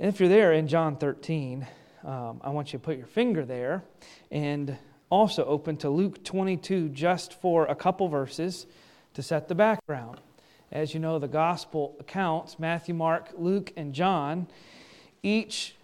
And if you're there in John 13, um, I want you to put your finger there and also open to Luke 22 just for a couple verses to set the background. As you know, the gospel accounts, Matthew, Mark, Luke, and John, each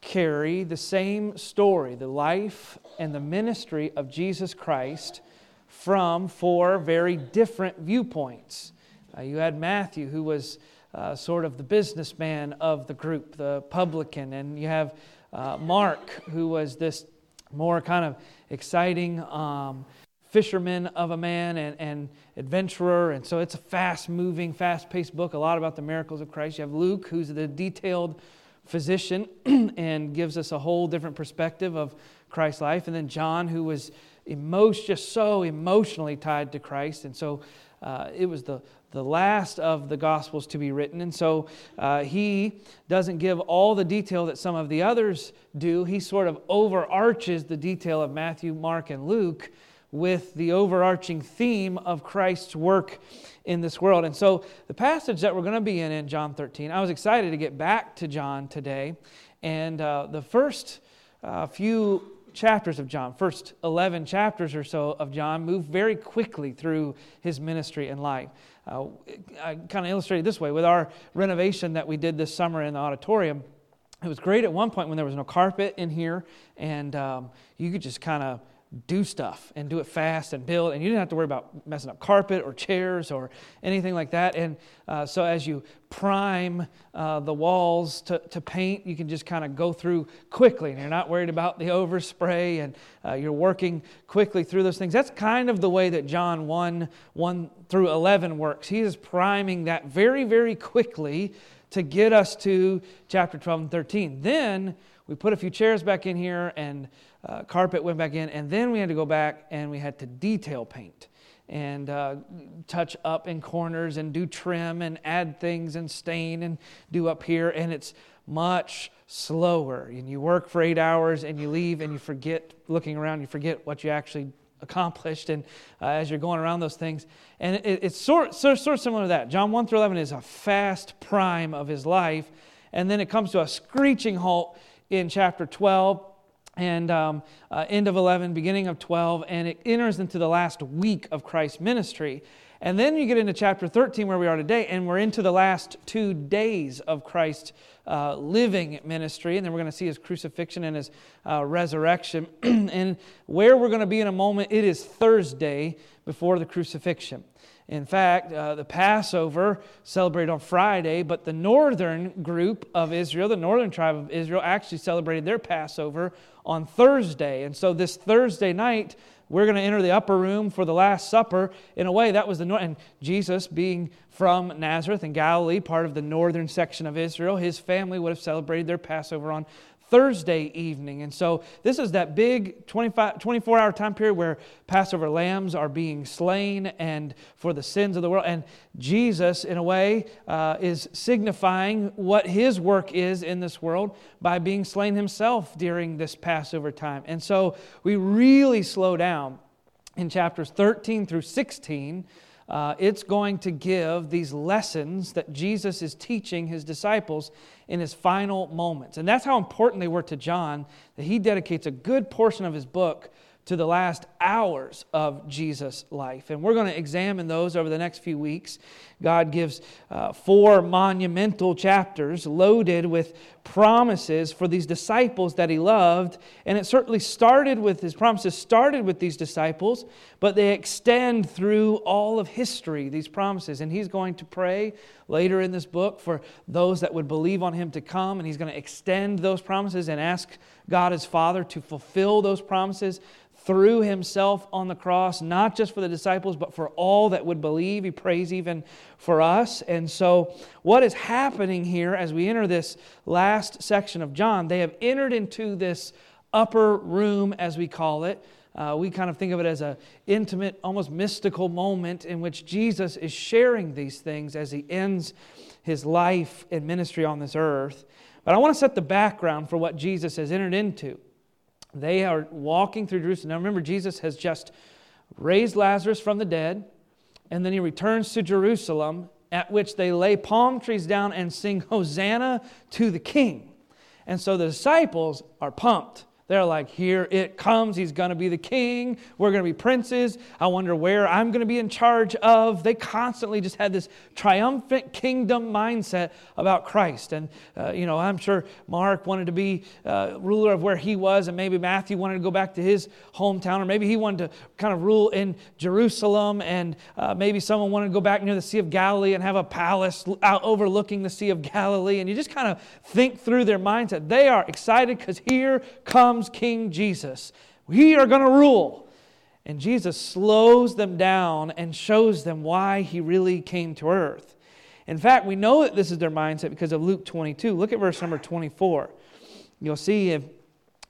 carry the same story, the life and the ministry of Jesus Christ from four very different viewpoints. Uh, you had Matthew, who was uh, sort of the businessman of the group, the publican, and you have uh, Mark, who was this more kind of exciting um, fisherman of a man and, and adventurer. And so it's a fast moving, fast paced book, a lot about the miracles of Christ. You have Luke, who's the detailed physician and gives us a whole different perspective of Christ's life. And then John, who was emotion, just so emotionally tied to Christ. And so uh, it was the, the last of the Gospels to be written. And so uh, he doesn't give all the detail that some of the others do. He sort of overarches the detail of Matthew, Mark, and Luke with the overarching theme of Christ's work in this world. And so, the passage that we're going to be in in John 13, I was excited to get back to John today. And uh, the first uh, few chapters of John, first 11 chapters or so of John, move very quickly through his ministry and life. Uh, I kind of illustrated this way with our renovation that we did this summer in the auditorium. It was great at one point when there was no carpet in here, and um, you could just kind of do stuff and do it fast and build, and you didn't have to worry about messing up carpet or chairs or anything like that. And uh, so, as you prime uh, the walls to, to paint, you can just kind of go through quickly, and you're not worried about the overspray, and uh, you're working quickly through those things. That's kind of the way that John 1 1 through 11 works. He is priming that very, very quickly to get us to chapter 12 and 13. Then we put a few chairs back in here and uh, carpet went back in, and then we had to go back and we had to detail paint and uh, touch up in corners and do trim and add things and stain and do up here. And it's much slower. And you work for eight hours and you leave and you forget, looking around, you forget what you actually accomplished and uh, as you're going around those things and it, it's sort, sort, sort of similar to that john 1 through 11 is a fast prime of his life and then it comes to a screeching halt in chapter 12 and um, uh, end of 11, beginning of 12, and it enters into the last week of Christ's ministry. And then you get into chapter 13, where we are today, and we're into the last two days of Christ's uh, living ministry. And then we're going to see his crucifixion and his uh, resurrection. and where we're going to be in a moment, it is Thursday before the crucifixion. In fact, uh, the Passover celebrated on Friday, but the northern group of Israel, the northern tribe of Israel, actually celebrated their Passover on Thursday. And so this Thursday night, we're going to enter the upper room for the Last Supper. In a way, that was the north. And Jesus, being from Nazareth in Galilee, part of the northern section of Israel, his family would have celebrated their Passover on Thursday evening. And so this is that big 25, 24 hour time period where Passover lambs are being slain and for the sins of the world. And Jesus, in a way, uh, is signifying what his work is in this world by being slain himself during this Passover time. And so we really slow down in chapters 13 through 16 uh, it's going to give these lessons that Jesus is teaching his disciples in his final moments. And that's how important they were to John, that he dedicates a good portion of his book to the last hours of Jesus' life. And we're going to examine those over the next few weeks. God gives uh, four monumental chapters loaded with promises for these disciples that he loved. And it certainly started with his promises, started with these disciples, but they extend through all of history, these promises. And he's going to pray later in this book for those that would believe on him to come. And he's going to extend those promises and ask God as Father to fulfill those promises through himself on the cross, not just for the disciples, but for all that would believe. He prays even for us. And so, what is happening here as we enter this last section of John, they have entered into this upper room, as we call it. Uh, we kind of think of it as an intimate, almost mystical moment in which Jesus is sharing these things as he ends his life and ministry on this earth. But I want to set the background for what Jesus has entered into. They are walking through Jerusalem. Now remember, Jesus has just raised Lazarus from the dead, and then he returns to Jerusalem, at which they lay palm trees down and sing Hosanna to the King. And so the disciples are pumped. They're like, here it comes. He's going to be the king. We're going to be princes. I wonder where I'm going to be in charge of. They constantly just had this triumphant kingdom mindset about Christ. And, uh, you know, I'm sure Mark wanted to be uh, ruler of where he was, and maybe Matthew wanted to go back to his hometown, or maybe he wanted to kind of rule in Jerusalem, and uh, maybe someone wanted to go back near the Sea of Galilee and have a palace out overlooking the Sea of Galilee. And you just kind of think through their mindset. They are excited because here comes comes King Jesus. We are going to rule. And Jesus slows them down and shows them why he really came to earth. In fact, we know that this is their mindset because of Luke 22. Look at verse number 24. You'll see if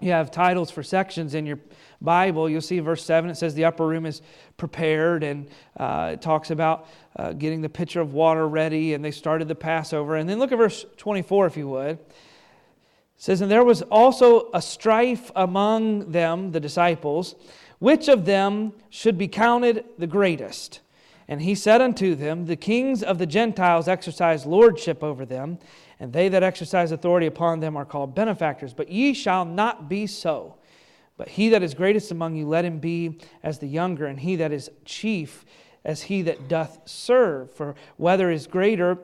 you have titles for sections in your Bible, you'll see verse 7, it says the upper room is prepared, and uh, it talks about uh, getting the pitcher of water ready, and they started the Passover. And then look at verse 24, if you would says, And there was also a strife among them, the disciples, which of them should be counted the greatest. And he said unto them, The kings of the Gentiles exercise lordship over them, and they that exercise authority upon them are called benefactors. But ye shall not be so. But he that is greatest among you, let him be as the younger, and he that is chief as he that doth serve. For whether is greater,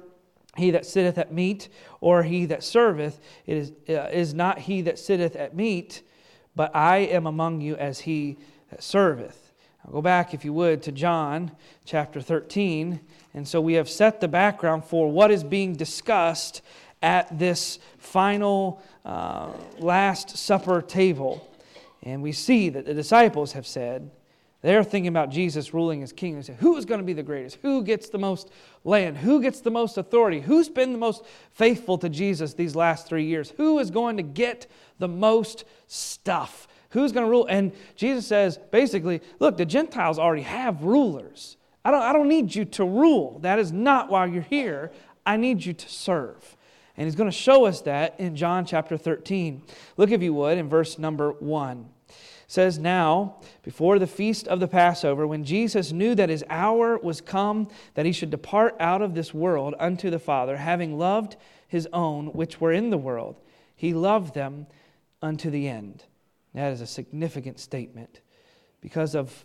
he that sitteth at meat or he that serveth it is, uh, is not he that sitteth at meat but i am among you as he that serveth. I'll go back if you would to john chapter 13 and so we have set the background for what is being discussed at this final uh, last supper table. And we see that the disciples have said they're thinking about Jesus ruling as king. They say, who is going to be the greatest? Who gets the most land? Who gets the most authority? Who's been the most faithful to Jesus these last three years? Who is going to get the most stuff? Who's going to rule? And Jesus says, basically, look, the Gentiles already have rulers. I don't, I don't need you to rule. That is not why you're here. I need you to serve. And he's going to show us that in John chapter 13. Look, if you would, in verse number 1 says, Now, before the feast of the Passover, when Jesus knew that his hour was come, that he should depart out of this world unto the Father, having loved his own which were in the world, he loved them unto the end. That is a significant statement because of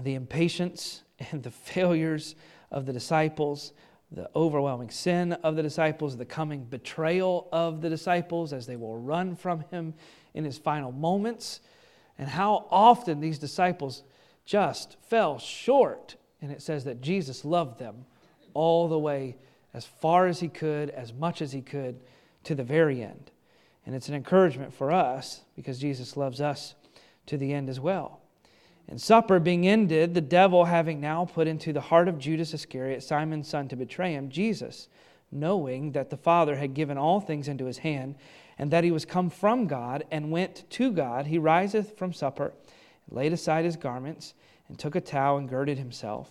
the impatience and the failures of the disciples, the overwhelming sin of the disciples, the coming betrayal of the disciples as they will run from him in his final moments and how often these disciples just fell short. And it says that Jesus loved them all the way, as far as he could, as much as he could, to the very end. And it's an encouragement for us because Jesus loves us to the end as well. And supper being ended, the devil having now put into the heart of Judas Iscariot, Simon's son, to betray him, Jesus, knowing that the Father had given all things into his hand, and that he was come from God and went to God, he riseth from supper, laid aside his garments, and took a towel and girded himself.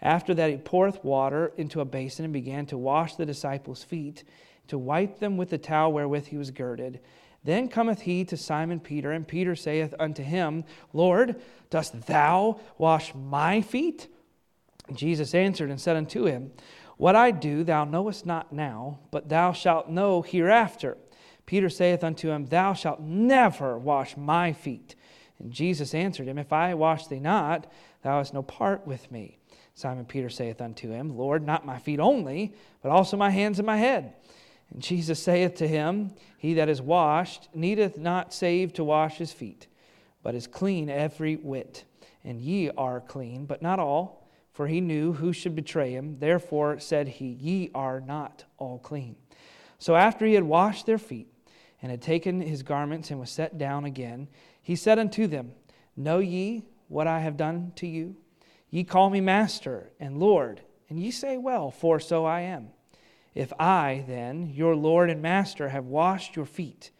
After that, he poureth water into a basin and began to wash the disciples' feet, to wipe them with the towel wherewith he was girded. Then cometh he to Simon Peter, and Peter saith unto him, Lord, dost thou wash my feet? Jesus answered and said unto him, What I do thou knowest not now, but thou shalt know hereafter. Peter saith unto him, Thou shalt never wash my feet. And Jesus answered him, If I wash thee not, thou hast no part with me. Simon Peter saith unto him, Lord, not my feet only, but also my hands and my head. And Jesus saith to him, He that is washed needeth not save to wash his feet, but is clean every whit. And ye are clean, but not all, for he knew who should betray him. Therefore said he, Ye are not all clean. So after he had washed their feet, and had taken his garments and was set down again, he said unto them, Know ye what I have done to you? Ye call me Master and Lord, and ye say, Well, for so I am. If I, then, your Lord and Master, have washed your feet,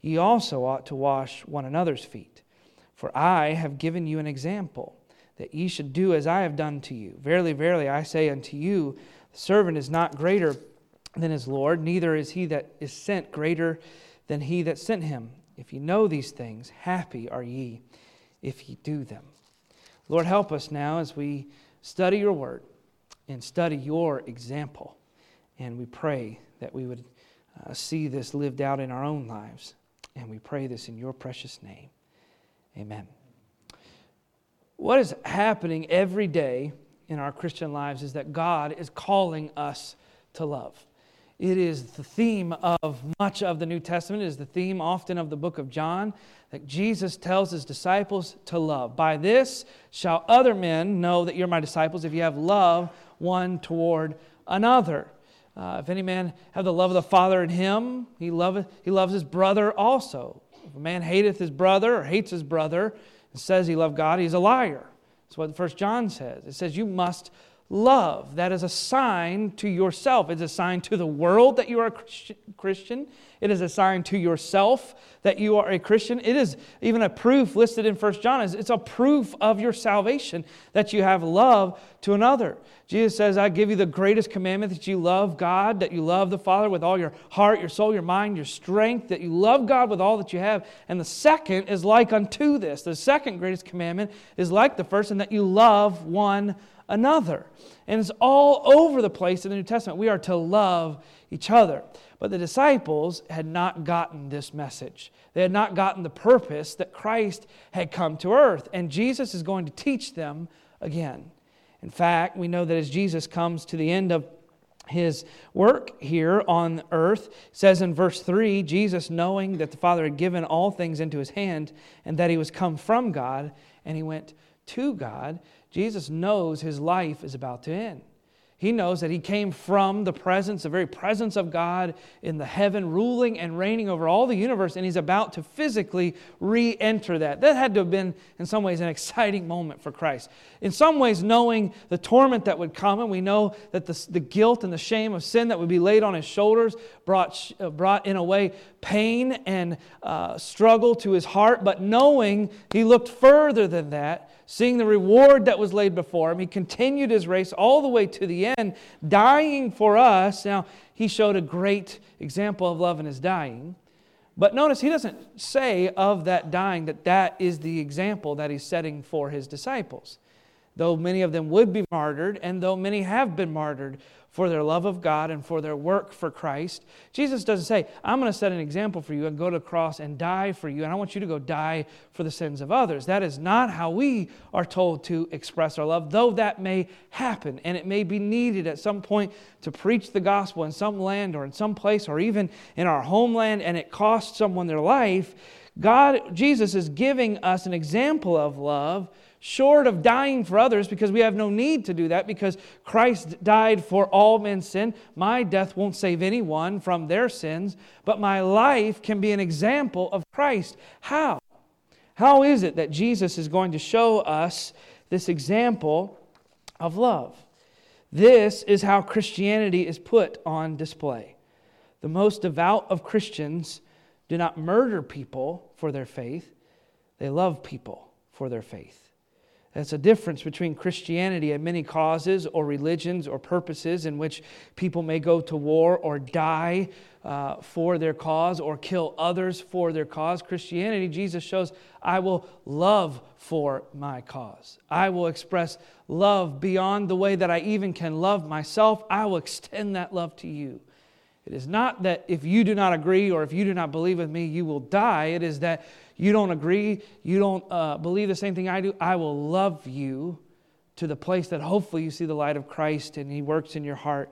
ye also ought to wash one another's feet. For I have given you an example, that ye should do as I have done to you. Verily, verily, I say unto you, the servant is not greater than his Lord, neither is he that is sent greater than he that sent him. If ye know these things, happy are ye if ye do them. Lord, help us now as we study your word and study your example. And we pray that we would uh, see this lived out in our own lives. And we pray this in your precious name. Amen. What is happening every day in our Christian lives is that God is calling us to love. It is the theme of much of the New Testament, it is the theme often of the book of John that Jesus tells his disciples to love. By this shall other men know that you're my disciples if you have love one toward another. Uh, if any man have the love of the Father in him, he, loveth, he loves his brother also. If a man hateth his brother or hates his brother and says he loves God, he's a liar. That's what First John says. It says you must love. That is a sign to yourself. It's a sign to the world that you are a Christian. It is a sign to yourself that you are a Christian. It is even a proof listed in First John. It's a proof of your salvation that you have love to another. Jesus says, I give you the greatest commandment that you love God, that you love the Father with all your heart, your soul, your mind, your strength, that you love God with all that you have. And the second is like unto this. The second greatest commandment is like the first, and that you love one another. And it's all over the place in the New Testament. We are to love each other. But the disciples had not gotten this message. They had not gotten the purpose that Christ had come to earth. And Jesus is going to teach them again. In fact, we know that as Jesus comes to the end of his work here on earth says in verse 3 Jesus, knowing that the Father had given all things into his hand and that he was come from God and he went to God, Jesus knows his life is about to end. He knows that he came from the presence, the very presence of God in the heaven, ruling and reigning over all the universe, and he's about to physically re enter that. That had to have been, in some ways, an exciting moment for Christ. In some ways, knowing the torment that would come, and we know that the, the guilt and the shame of sin that would be laid on his shoulders brought, uh, brought in a way, pain and uh, struggle to his heart, but knowing he looked further than that seeing the reward that was laid before him. He continued his race all the way to the end, dying for us. Now, he showed a great example of love in his dying. But notice he doesn't say of that dying that that is the example that he's setting for his disciples. Though many of them would be martyred, and though many have been martyred for their love of God and for their work for Christ. Jesus doesn't say, I'm going to set an example for you and go to the cross and die for you, and I want you to go die for the sins of others. That is not how we are told to express our love, though that may happen and it may be needed at some point to preach the gospel in some land or in some place or even in our homeland and it costs someone their life. God, Jesus is giving us an example of love short of dying for others because we have no need to do that because Christ died for all men's sin. My death won't save anyone from their sins, but my life can be an example of Christ. How? How is it that Jesus is going to show us this example of love? This is how Christianity is put on display. The most devout of Christians do not murder people for their faith, they love people for their faith. That's a difference between Christianity and many causes or religions or purposes in which people may go to war or die uh, for their cause or kill others for their cause. Christianity, Jesus shows, I will love for my cause. I will express love beyond the way that I even can love myself. I will extend that love to you. It is not that if you do not agree or if you do not believe with me, you will die. It is that you don't agree, you don't uh, believe the same thing I do, I will love you to the place that hopefully you see the light of Christ and He works in your heart.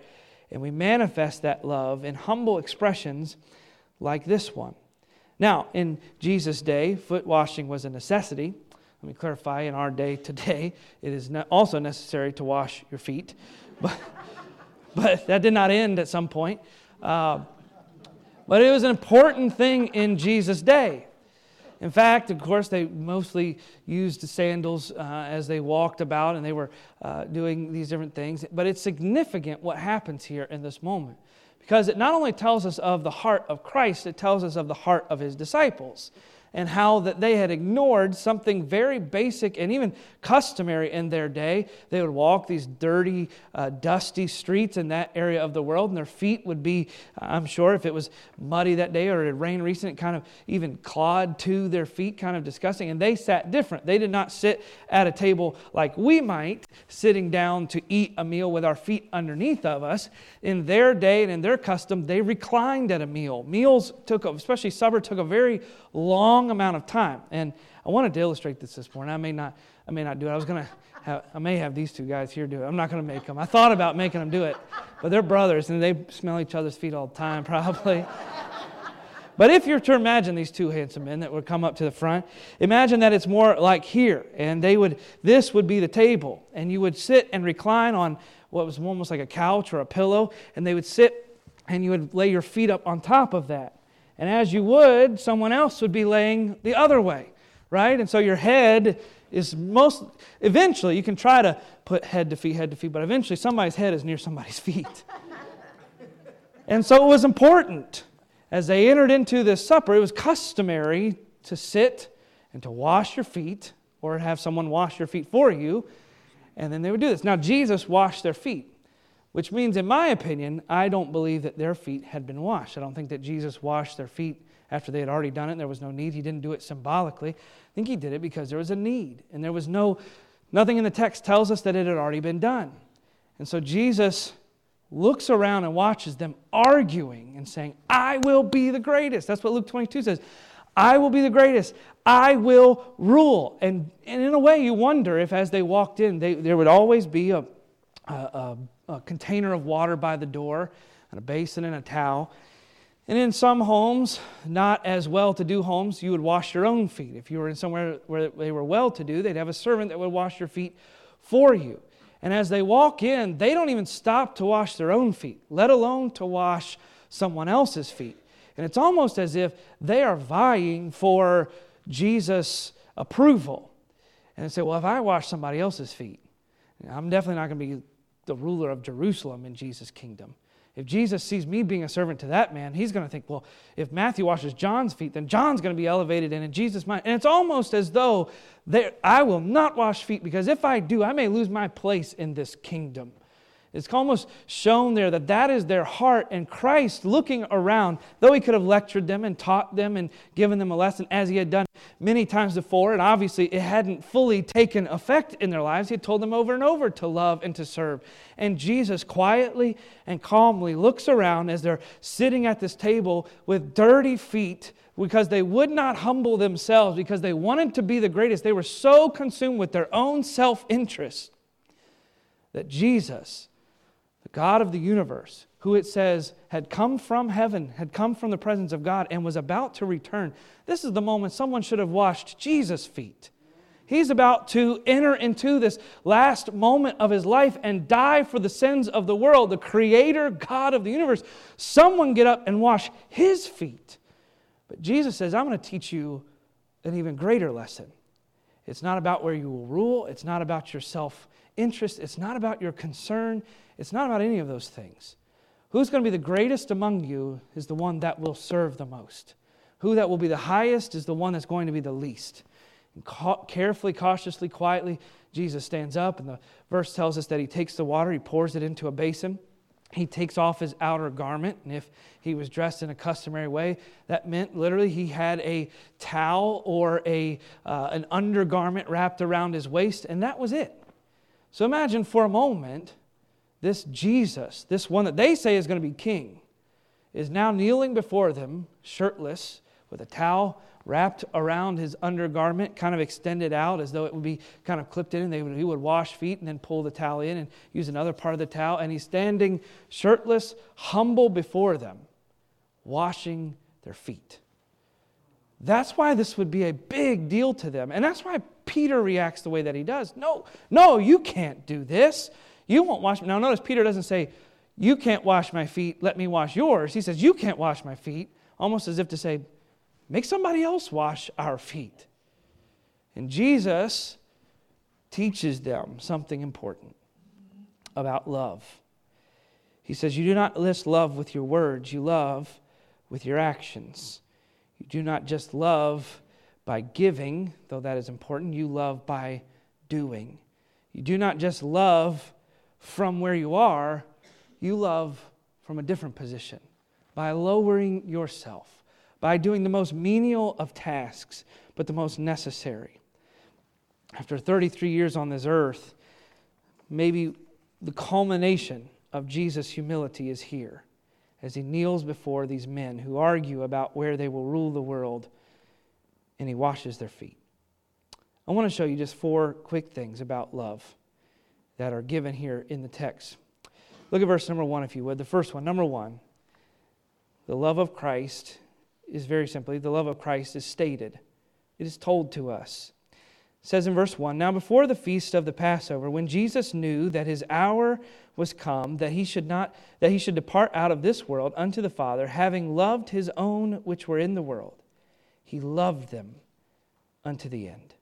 And we manifest that love in humble expressions like this one. Now, in Jesus' day, foot washing was a necessity. Let me clarify in our day today, it is also necessary to wash your feet. But, but that did not end at some point. Uh, but it was an important thing in Jesus' day. In fact, of course, they mostly used sandals uh, as they walked about and they were uh, doing these different things. But it's significant what happens here in this moment because it not only tells us of the heart of Christ, it tells us of the heart of his disciples. And how that they had ignored something very basic and even customary in their day. They would walk these dirty, uh, dusty streets in that area of the world, and their feet would be, I'm sure, if it was muddy that day or it had rained recent, kind of even clawed to their feet, kind of disgusting. And they sat different. They did not sit at a table like we might, sitting down to eat a meal with our feet underneath of us. In their day and in their custom, they reclined at a meal. Meals took, especially supper, took a very long amount of time. And I wanted to illustrate this this morning. I may not, I may not do it. I was to have, I may have these two guys here do it. I'm not to make them. I thought about making them do it, but they're brothers and they smell each other's feet all the time, probably. But if you're to imagine these two handsome men that would come up to the front, imagine that it's more like here, and they would, this would be the table, and you would sit and recline on what was almost like a couch or a pillow, and they would sit and you would lay your feet up on top of that. And as you would, someone else would be laying the other way, right? And so your head is most, eventually, you can try to put head to feet, head to feet, but eventually somebody's head is near somebody's feet. and so it was important. As they entered into this supper, it was customary to sit and to wash your feet or have someone wash your feet for you. And then they would do this. Now, Jesus washed their feet. Which means, in my opinion, I don't believe that their feet had been washed. I don't think that Jesus washed their feet after they had already done it. There was no need. He didn't do it symbolically. I think he did it because there was a need. And there was no, nothing in the text tells us that it had already been done. And so Jesus looks around and watches them arguing and saying, I will be the greatest. That's what Luke 22 says. I will be the greatest. I will rule. And, and in a way, you wonder if as they walked in, they, there would always be a, a, a a container of water by the door, and a basin and a towel. And in some homes, not as well to do homes, you would wash your own feet. If you were in somewhere where they were well to do, they'd have a servant that would wash your feet for you. And as they walk in, they don't even stop to wash their own feet, let alone to wash someone else's feet. And it's almost as if they are vying for Jesus' approval. And they say, well, if I wash somebody else's feet, I'm definitely not going to be the ruler of Jerusalem in Jesus' kingdom. If Jesus sees me being a servant to that man, he's going to think, well, if Matthew washes John's feet, then John's going to be elevated and in Jesus' mind. And it's almost as though I will not wash feet because if I do, I may lose my place in this kingdom. It's almost shown there that that is their heart, and Christ looking around, though he could have lectured them and taught them and given them a lesson as he had done many times before, and obviously it hadn't fully taken effect in their lives, he had told them over and over to love and to serve. And Jesus quietly and calmly looks around as they're sitting at this table with dirty feet because they would not humble themselves because they wanted to be the greatest. They were so consumed with their own self interest that Jesus the God of the universe, who it says had come from heaven, had come from the presence of God, and was about to return. This is the moment someone should have washed Jesus' feet. He's about to enter into this last moment of his life and die for the sins of the world, the creator God of the universe. Someone get up and wash his feet. But Jesus says, I'm going to teach you an even greater lesson. It's not about where you will rule, it's not about your self interest, it's not about your concern, it's not about any of those things. Who's going to be the greatest among you is the one that will serve the most. Who that will be the highest is the one that's going to be the least. And ca- carefully, cautiously, quietly, Jesus stands up, and the verse tells us that he takes the water, he pours it into a basin. He takes off his outer garment, and if he was dressed in a customary way, that meant literally he had a towel or a, uh, an undergarment wrapped around his waist, and that was it. So imagine for a moment this Jesus, this one that they say is going to be king, is now kneeling before them, shirtless, with a towel wrapped around his undergarment, kind of extended out as though it would be kind of clipped in. And they would, he would wash feet and then pull the towel in and use another part of the towel. And he's standing shirtless, humble before them, washing their feet. That's why this would be a big deal to them. And that's why Peter reacts the way that he does. No, no, you can't do this. You won't wash. Now, notice Peter doesn't say, You can't wash my feet, let me wash yours. He says, You can't wash my feet, almost as if to say, Make somebody else wash our feet. And Jesus teaches them something important about love. He says, You do not list love with your words, you love with your actions. You do not just love by giving, though that is important, you love by doing. You do not just love from where you are, you love from a different position by lowering yourself, by doing the most menial of tasks, but the most necessary. After 33 years on this earth, maybe the culmination of Jesus' humility is here as he kneels before these men who argue about where they will rule the world and he washes their feet. I want to show you just four quick things about love that are given here in the text. Look at verse number one, if you would. The first one, number one, the love of Christ is very simply the love of Christ is stated, it is told to us. It says in verse 1 Now, before the feast of the Passover, when Jesus knew that his hour was come, that he should not that he should depart out of this world unto the Father, having loved his own which were in the world, he loved them unto the end.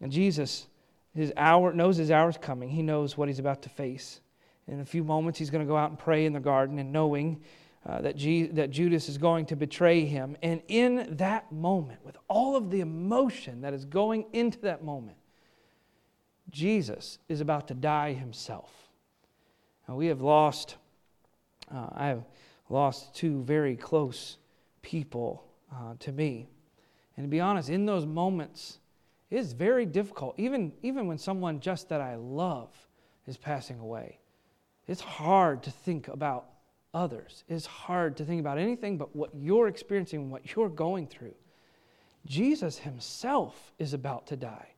And Jesus, his hour knows his hour is coming. He knows what he's about to face. In a few moments, he's going to go out and pray in the garden, and knowing uh, that, that Judas is going to betray him. And in that moment, with all of the emotion that is going into that moment, Jesus is about to die himself. Now, we have lost, uh, I have lost two very close people uh, to me. And to be honest, in those moments, it is very difficult, even, even when someone just that I love is passing away. It's hard to think about others. It's hard to think about anything but what you're experiencing, what you're going through. Jesus himself is about to die,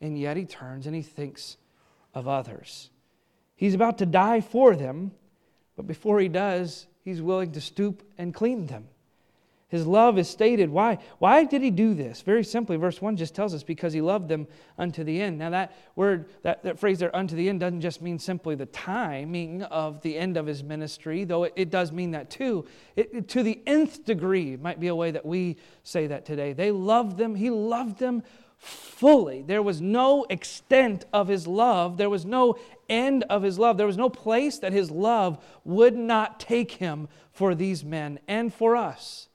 and yet he turns and he thinks of others. He's about to die for them, but before he does, he's willing to stoop and clean them. His love is stated. Why? Why did he do this? Very simply, verse 1 just tells us because he loved them unto the end. Now, that word, that, that phrase there, unto the end, doesn't just mean simply the timing of the end of his ministry, though it, it does mean that too. It, to the nth degree might be a way that we say that today. They loved them, he loved them fully. There was no extent of his love, there was no end of his love, there was no place that his love would not take him for these men and for us.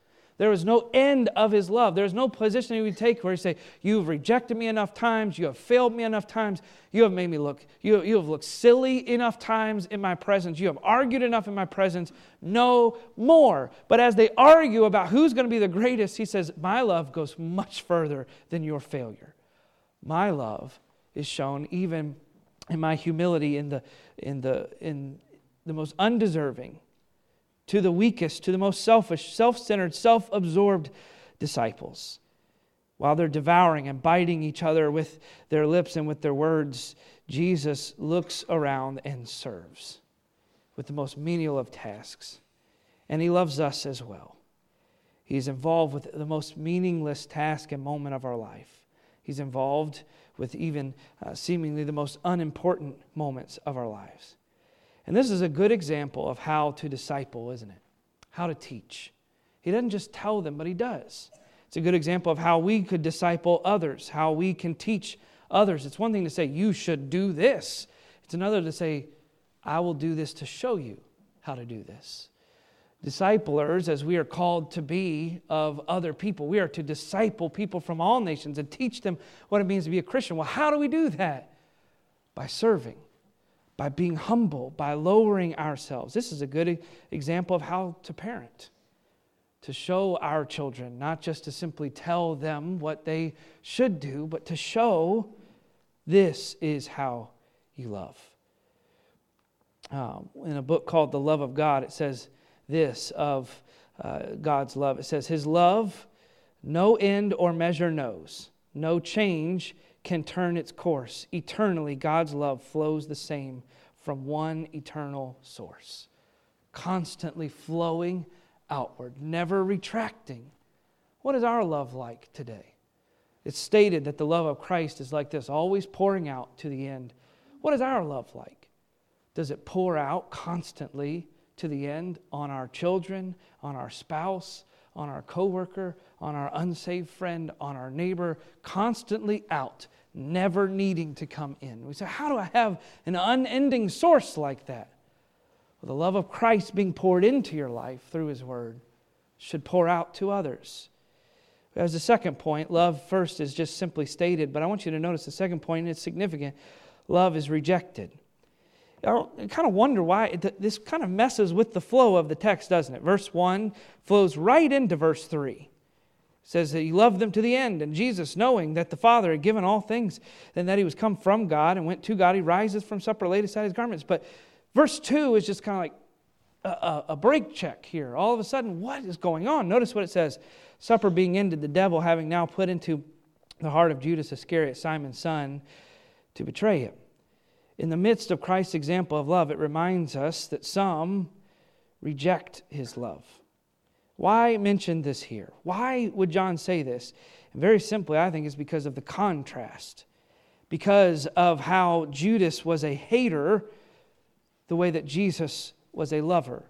There is no end of his love. There is no position he would take where he say, You've rejected me enough times, you have failed me enough times, you have made me look, you, you have looked silly enough times in my presence, you have argued enough in my presence, no more. But as they argue about who's going to be the greatest, he says, My love goes much further than your failure. My love is shown even in my humility in the in the in the most undeserving to the weakest, to the most selfish, self centered, self absorbed disciples. While they're devouring and biting each other with their lips and with their words, Jesus looks around and serves with the most menial of tasks. And he loves us as well. He's involved with the most meaningless task and moment of our life. He's involved with even uh, seemingly the most unimportant moments of our lives. And this is a good example of how to disciple, isn't it? How to teach. He doesn't just tell them, but he does. It's a good example of how we could disciple others, how we can teach others. It's one thing to say, you should do this, it's another to say, I will do this to show you how to do this. Disciplers, as we are called to be of other people, we are to disciple people from all nations and teach them what it means to be a Christian. Well, how do we do that? By serving by being humble, by lowering ourselves. This is a good example of how to parent, to show our children, not just to simply tell them what they should do, but to show this is how you love. Um, in a book called The Love of God, it says this of uh, God's love. It says, His love no end or measure knows, no change can turn its course. Eternally, God's love flows the same from one eternal source, constantly flowing outward, never retracting. What is our love like today? It's stated that the love of Christ is like this, always pouring out to the end. What is our love like? Does it pour out constantly to the end on our children, on our spouse, on our coworker, on our unsaved friend, on our neighbor, constantly out, never needing to come in. We say, How do I have an unending source like that? Well, the love of Christ being poured into your life through His Word should pour out to others. As the second point, love first is just simply stated, but I want you to notice the second point, and it's significant. Love is rejected. I kind of wonder why this kind of messes with the flow of the text, doesn't it? Verse 1 flows right into verse 3. Says that he loved them to the end, and Jesus, knowing that the Father had given all things, and that he was come from God and went to God, he rises from supper, laid aside his garments. But verse 2 is just kind of like a, a, break check here. All of a sudden, what is going on? Notice what it says Supper being ended, the devil having now put into the heart of Judas Iscariot, Simon's son, to betray him. In the midst of Christ's example of love, it reminds us that some reject his love. Why mention this here? Why would John say this? And very simply, I think it's because of the contrast. Because of how Judas was a hater, the way that Jesus was a lover.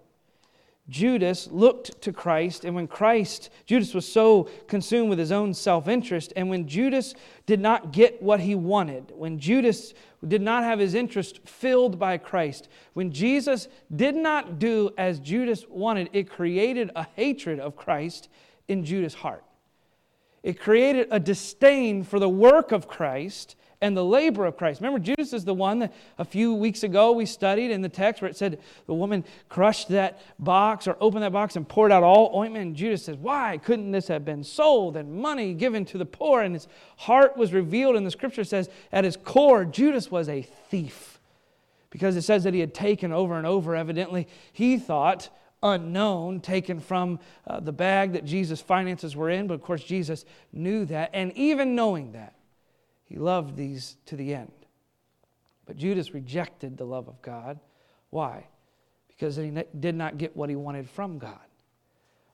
Judas looked to Christ, and when Christ, Judas was so consumed with his own self interest, and when Judas did not get what he wanted, when Judas did not have his interest filled by Christ, when Jesus did not do as Judas wanted, it created a hatred of Christ in Judas' heart. It created a disdain for the work of Christ and the labor of Christ. Remember, Judas is the one that a few weeks ago we studied in the text where it said the woman crushed that box or opened that box and poured out all ointment. And Judas says, Why couldn't this have been sold and money given to the poor? And his heart was revealed, and the scripture says, at his core, Judas was a thief because it says that he had taken over and over. Evidently, he thought unknown, taken from uh, the bag that Jesus' finances were in. But of course, Jesus knew that. And even knowing that, he loved these to the end. But Judas rejected the love of God. Why? Because he did not get what he wanted from God.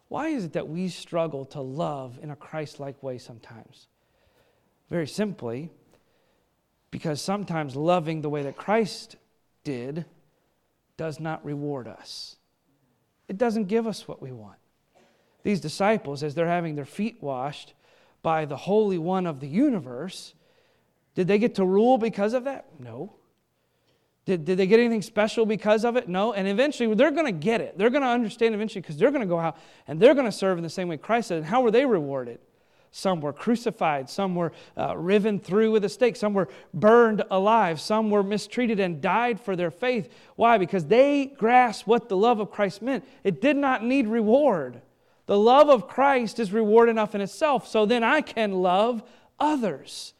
Why is it that we struggle to love in a Christ like way sometimes? Very simply, because sometimes loving the way that Christ did does not reward us. It doesn't give us what we want. These disciples, as they're having their feet washed by the Holy One of the universe, did they get to rule because of that? No. Did, did they get anything special because of it? No. And eventually they're going to get it. They're going to understand eventually because they're going to go out and they're going to serve in the same way Christ did. And how were they rewarded? Some were crucified, some were uh, riven through with a stake, some were burned alive, some were mistreated and died for their faith. Why? Because they grasped what the love of Christ meant. It did not need reward. The love of Christ is reward enough in itself, so then I can love others.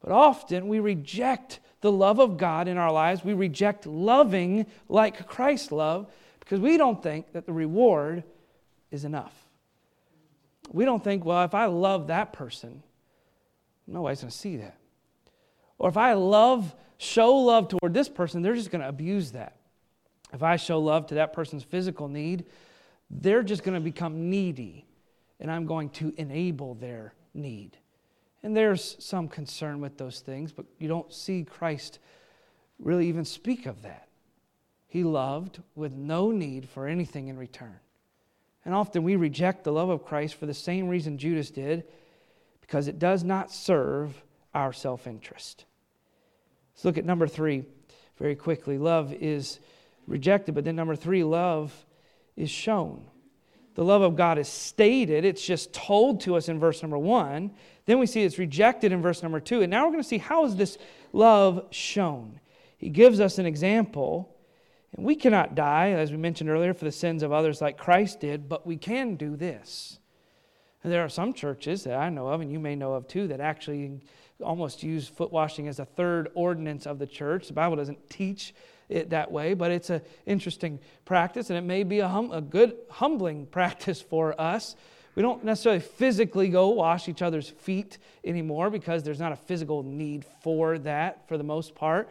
But often we reject the love of God in our lives. We reject loving like Christ loved because we don't think that the reward is enough. We don't think, well, if I love that person, nobody's going to see that. Or if I love, show love toward this person, they're just going to abuse that. If I show love to that person's physical need, they're just going to become needy, and I'm going to enable their need. And there's some concern with those things, but you don't see Christ really even speak of that. He loved with no need for anything in return. And often we reject the love of Christ for the same reason Judas did, because it does not serve our self interest. Let's look at number three very quickly. Love is rejected, but then number three, love is shown. The love of God is stated, it's just told to us in verse number one. Then we see it's rejected in verse number two. And now we're going to see how is this love shown. He gives us an example. And we cannot die, as we mentioned earlier, for the sins of others like Christ did, but we can do this. And there are some churches that I know of, and you may know of too, that actually almost use foot washing as a third ordinance of the church. The Bible doesn't teach it that way, but it's an interesting practice, and it may be a, hum, a good, humbling practice for us. We don't necessarily physically go wash each other's feet anymore because there's not a physical need for that for the most part.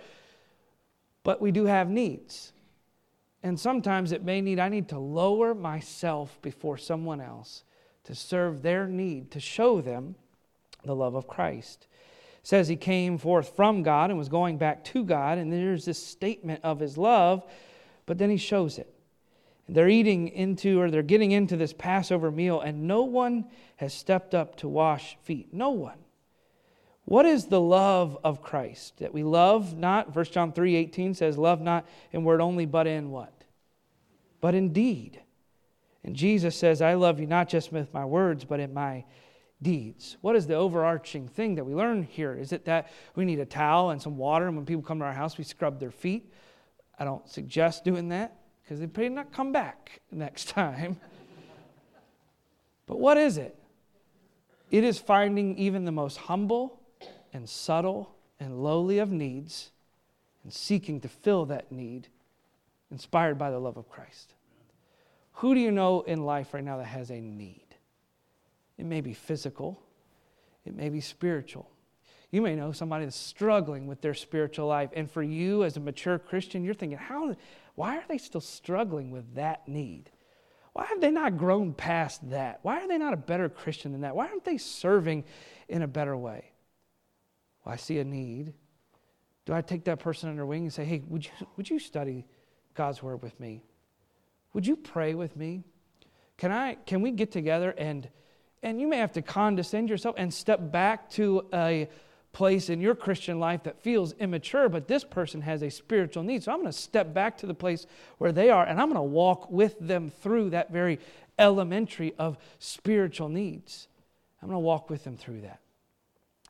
But we do have needs. And sometimes it may need, I need to lower myself before someone else to serve their need, to show them the love of Christ says he came forth from God and was going back to God, and there's this statement of his love, but then he shows it. They're eating into, or they're getting into this Passover meal, and no one has stepped up to wash feet. No one. What is the love of Christ? That we love not, 1 John 3 18 says, love not in word only, but in what? But in deed. And Jesus says, I love you not just with my words, but in my deeds. What is the overarching thing that we learn here? Is it that we need a towel and some water, and when people come to our house, we scrub their feet? I don't suggest doing that because they may not come back next time. but what is it? It is finding even the most humble and subtle and lowly of needs and seeking to fill that need, inspired by the love of Christ. Who do you know in life right now that has a need? It may be physical, it may be spiritual. You may know somebody that's struggling with their spiritual life. And for you as a mature Christian, you're thinking, how, why are they still struggling with that need? Why have they not grown past that? Why are they not a better Christian than that? Why aren't they serving in a better way? Well, I see a need. Do I take that person under wing and say, hey, would you, would you study God's word with me? Would you pray with me? Can, I, can we get together and, and you may have to condescend yourself and step back to a place in your Christian life that feels immature, but this person has a spiritual need. So I'm going to step back to the place where they are and I'm going to walk with them through that very elementary of spiritual needs. I'm going to walk with them through that.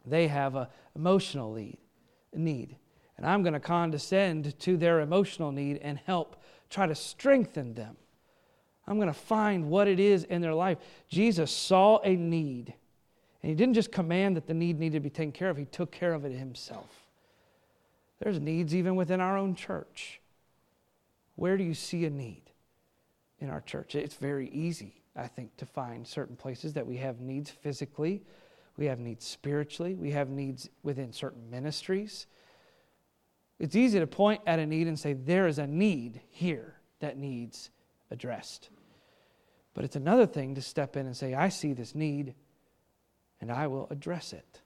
They have an emotional need, need, and I'm going to condescend to their emotional need and help try to strengthen them. I'm going to find what it is in their life. Jesus saw a need and he didn't just command that the need needed to be taken care of, he took care of it himself. There's needs even within our own church. Where do you see a need in our church? It's very easy, I think, to find certain places that we have needs physically, we have needs spiritually, we have needs within certain ministries. It's easy to point at a need and say, there is a need here that needs addressed. But it's another thing to step in and say, I see this need and I will address it.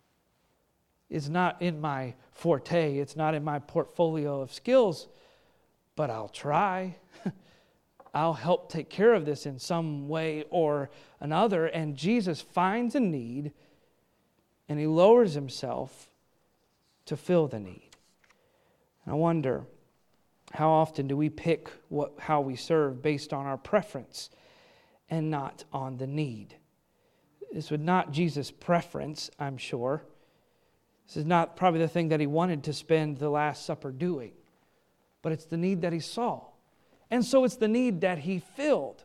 It's not in my forte, it's not in my portfolio of skills, but I'll try. I'll help take care of this in some way or another. And Jesus finds a need and he lowers himself to fill the need. I wonder how often do we pick what, how we serve based on our preference and not on the need? This was not Jesus' preference, I'm sure. This is not probably the thing that he wanted to spend the Last Supper doing, but it's the need that he saw. And so it's the need that he filled.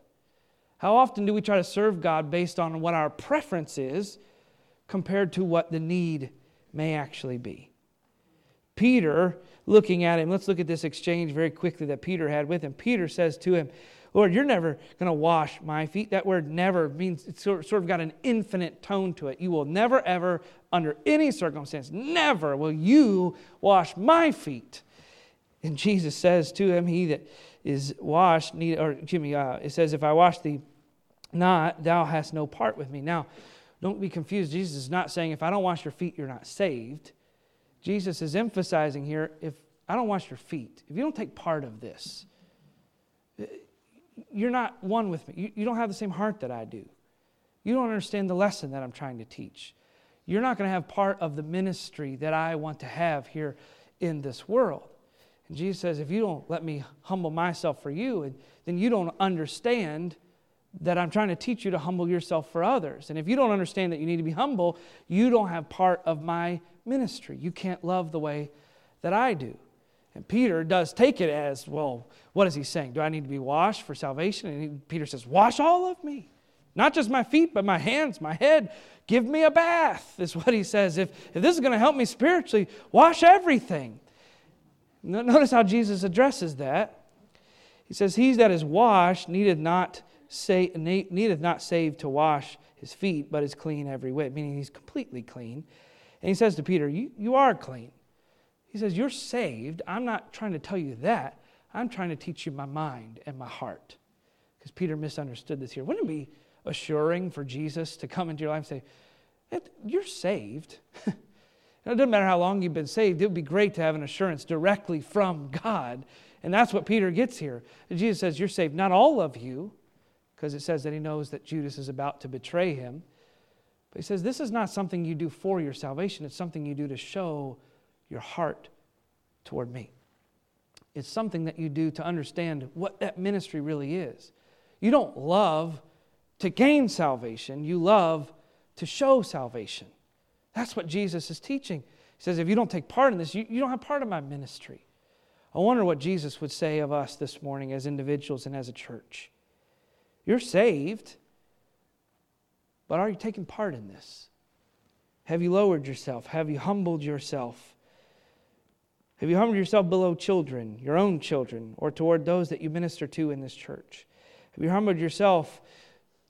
How often do we try to serve God based on what our preference is compared to what the need may actually be? Peter, looking at him, let's look at this exchange very quickly that Peter had with him. Peter says to him, Lord, you're never going to wash my feet. That word never means it's sort of got an infinite tone to it. You will never, ever, under any circumstance, never will you wash my feet. And Jesus says to him, He that is washed, need, or excuse me, uh, it says, If I wash thee not, thou hast no part with me. Now, don't be confused. Jesus is not saying, If I don't wash your feet, you're not saved. Jesus is emphasizing here, If I don't wash your feet, if you don't take part of this, you're not one with me. You, you don't have the same heart that I do. You don't understand the lesson that I'm trying to teach. You're not going to have part of the ministry that I want to have here in this world. And Jesus says, if you don't let me humble myself for you, then you don't understand that I'm trying to teach you to humble yourself for others. And if you don't understand that you need to be humble, you don't have part of my ministry. You can't love the way that I do. And Peter does take it as, well, what is he saying? Do I need to be washed for salvation? And he, Peter says, Wash all of me. Not just my feet, but my hands, my head. Give me a bath, is what he says. If, if this is going to help me spiritually, wash everything. Notice how Jesus addresses that. He says, He that is washed needeth not, say, needeth not save to wash his feet, but is clean every way, meaning he's completely clean. And he says to Peter, You, you are clean. He says, You're saved. I'm not trying to tell you that. I'm trying to teach you my mind and my heart. Because Peter misunderstood this here. Wouldn't it be assuring for Jesus to come into your life and say, You're saved? it doesn't matter how long you've been saved, it would be great to have an assurance directly from God. And that's what Peter gets here. Jesus says, You're saved. Not all of you, because it says that he knows that Judas is about to betray him. But he says, This is not something you do for your salvation, it's something you do to show your heart toward me. It's something that you do to understand what that ministry really is. You don't love to gain salvation, you love to show salvation. That's what Jesus is teaching. He says, if you don't take part in this, you, you don't have part of my ministry. I wonder what Jesus would say of us this morning as individuals and as a church. You're saved, but are you taking part in this? Have you lowered yourself? Have you humbled yourself? Have you humbled yourself below children, your own children, or toward those that you minister to in this church? Have you humbled yourself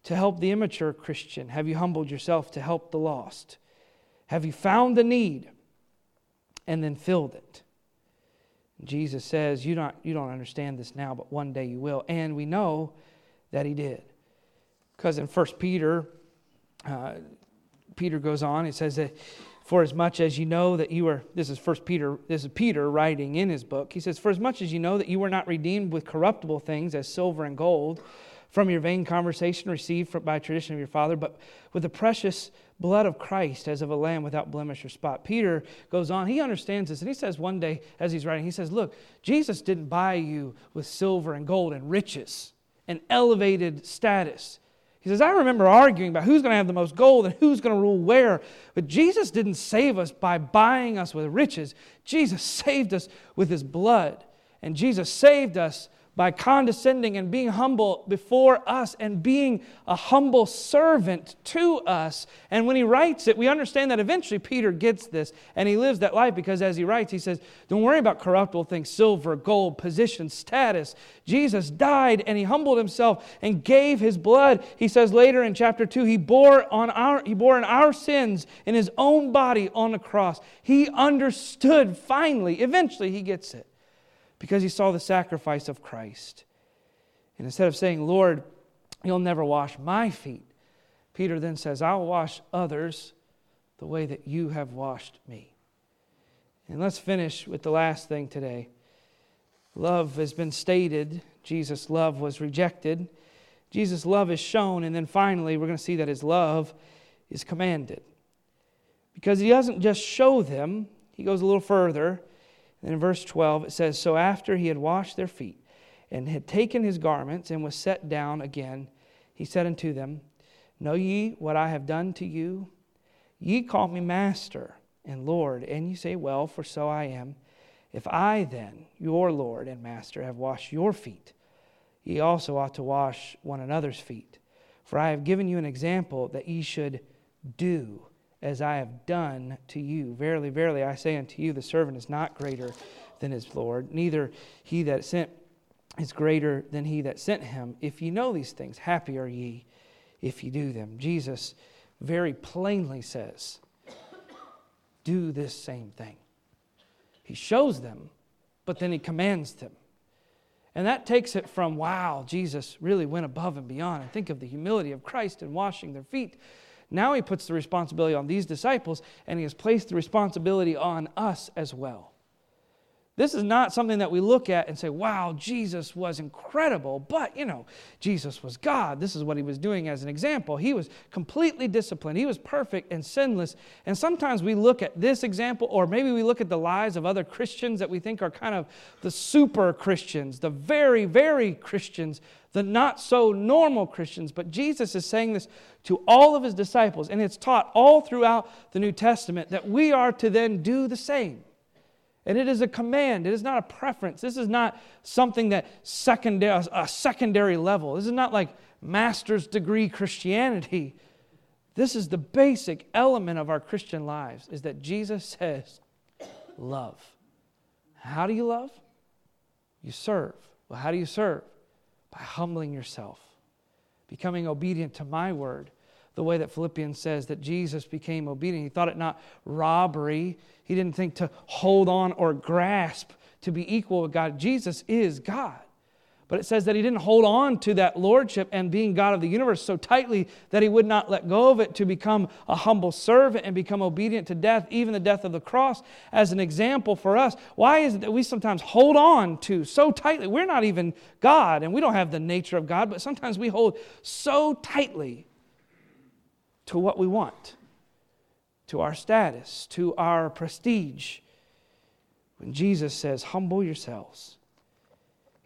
to help the immature Christian? Have you humbled yourself to help the lost? Have you found the need and then filled it? Jesus says, you don't, you don't understand this now, but one day you will. And we know that he did. Because in 1 Peter, uh, Peter goes on, it says that for as much as you know that you were, this is First Peter, this is Peter writing in his book. He says, For as much as you know that you were not redeemed with corruptible things as silver and gold from your vain conversation received by tradition of your father, but with the precious blood of Christ as of a lamb without blemish or spot. Peter goes on, he understands this, and he says one day as he's writing, he says, Look, Jesus didn't buy you with silver and gold and riches and elevated status. He says, I remember arguing about who's going to have the most gold and who's going to rule where. But Jesus didn't save us by buying us with riches. Jesus saved us with his blood. And Jesus saved us by condescending and being humble before us and being a humble servant to us. And when he writes it, we understand that eventually Peter gets this and he lives that life because as he writes, he says, Don't worry about corruptible things silver, gold, position, status. Jesus died and he humbled himself and gave his blood. He says later in chapter 2, he bore on our he bore in our sins in his own body on the cross. He understood finally, eventually he gets it because he saw the sacrifice of Christ. And instead of saying, Lord, you'll never wash my feet, Peter then says, I'll wash others the way that you have washed me. And let's finish with the last thing today. Love has been stated. Jesus' love was rejected. Jesus' love is shown. And then finally, we're going to see that his love is commanded. Because he doesn't just show them, he goes a little further. And in verse 12, it says So after he had washed their feet and had taken his garments and was set down again, he said unto them, Know ye what I have done to you? Ye call me Master and Lord, and ye say, Well, for so I am. If I then, your Lord and Master, have washed your feet, ye also ought to wash one another's feet. For I have given you an example that ye should do as I have done to you. Verily, verily, I say unto you, the servant is not greater than his Lord, neither he that sent is greater than he that sent him. If ye know these things, happy are ye if ye do them. Jesus very plainly says, Do this same thing. He shows them, but then he commands them. And that takes it from, wow, Jesus really went above and beyond. And think of the humility of Christ in washing their feet now he puts the responsibility on these disciples, and he has placed the responsibility on us as well. This is not something that we look at and say, wow, Jesus was incredible, but you know, Jesus was God. This is what he was doing as an example. He was completely disciplined, he was perfect and sinless. And sometimes we look at this example, or maybe we look at the lives of other Christians that we think are kind of the super Christians, the very, very Christians, the not so normal Christians. But Jesus is saying this to all of his disciples, and it's taught all throughout the New Testament that we are to then do the same. And it is a command. It is not a preference. This is not something that secondary, a secondary level. This is not like master's degree Christianity. This is the basic element of our Christian lives is that Jesus says, love. How do you love? You serve. Well, how do you serve? By humbling yourself, becoming obedient to my word, the way that Philippians says that Jesus became obedient. He thought it not robbery. He didn't think to hold on or grasp to be equal with God. Jesus is God. But it says that he didn't hold on to that lordship and being God of the universe so tightly that he would not let go of it to become a humble servant and become obedient to death, even the death of the cross, as an example for us. Why is it that we sometimes hold on to so tightly? We're not even God and we don't have the nature of God, but sometimes we hold so tightly to what we want, to our status, to our prestige. When Jesus says, Humble yourselves,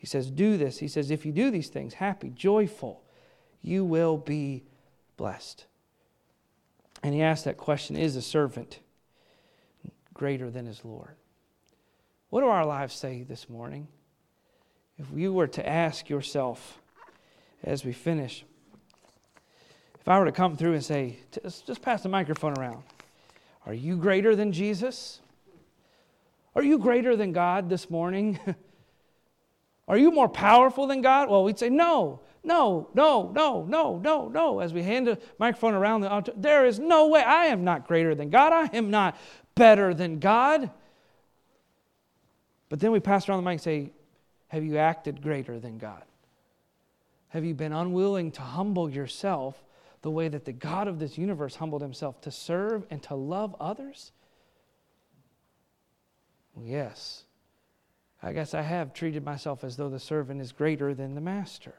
he says, Do this. He says, If you do these things, happy, joyful, you will be blessed. And he asked that question Is a servant greater than his Lord? What do our lives say this morning? If you were to ask yourself as we finish, if I were to come through and say, just pass the microphone around, are you greater than Jesus? Are you greater than God this morning? Are you more powerful than God? Well, we'd say, no, no, no, no, no, no, no. As we hand the microphone around the altar, there is no way. I am not greater than God. I am not better than God. But then we pass around the mic and say, have you acted greater than God? Have you been unwilling to humble yourself the way that the God of this universe humbled himself to serve and to love others? Yes. I guess I have treated myself as though the servant is greater than the master.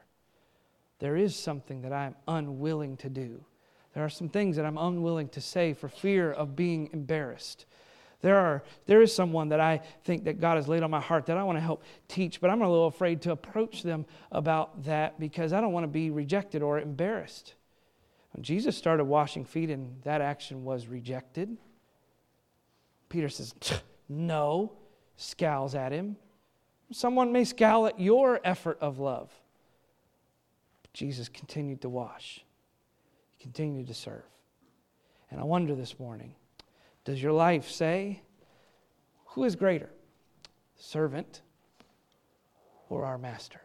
There is something that I am unwilling to do. There are some things that I'm unwilling to say for fear of being embarrassed. There, are, there is someone that I think that God has laid on my heart that I want to help teach, but I'm a little afraid to approach them about that because I don't want to be rejected or embarrassed. When Jesus started washing feet and that action was rejected, Peter says, No, scowls at him. Someone may scowl at your effort of love. But Jesus continued to wash, he continued to serve. And I wonder this morning does your life say, who is greater, servant or our master?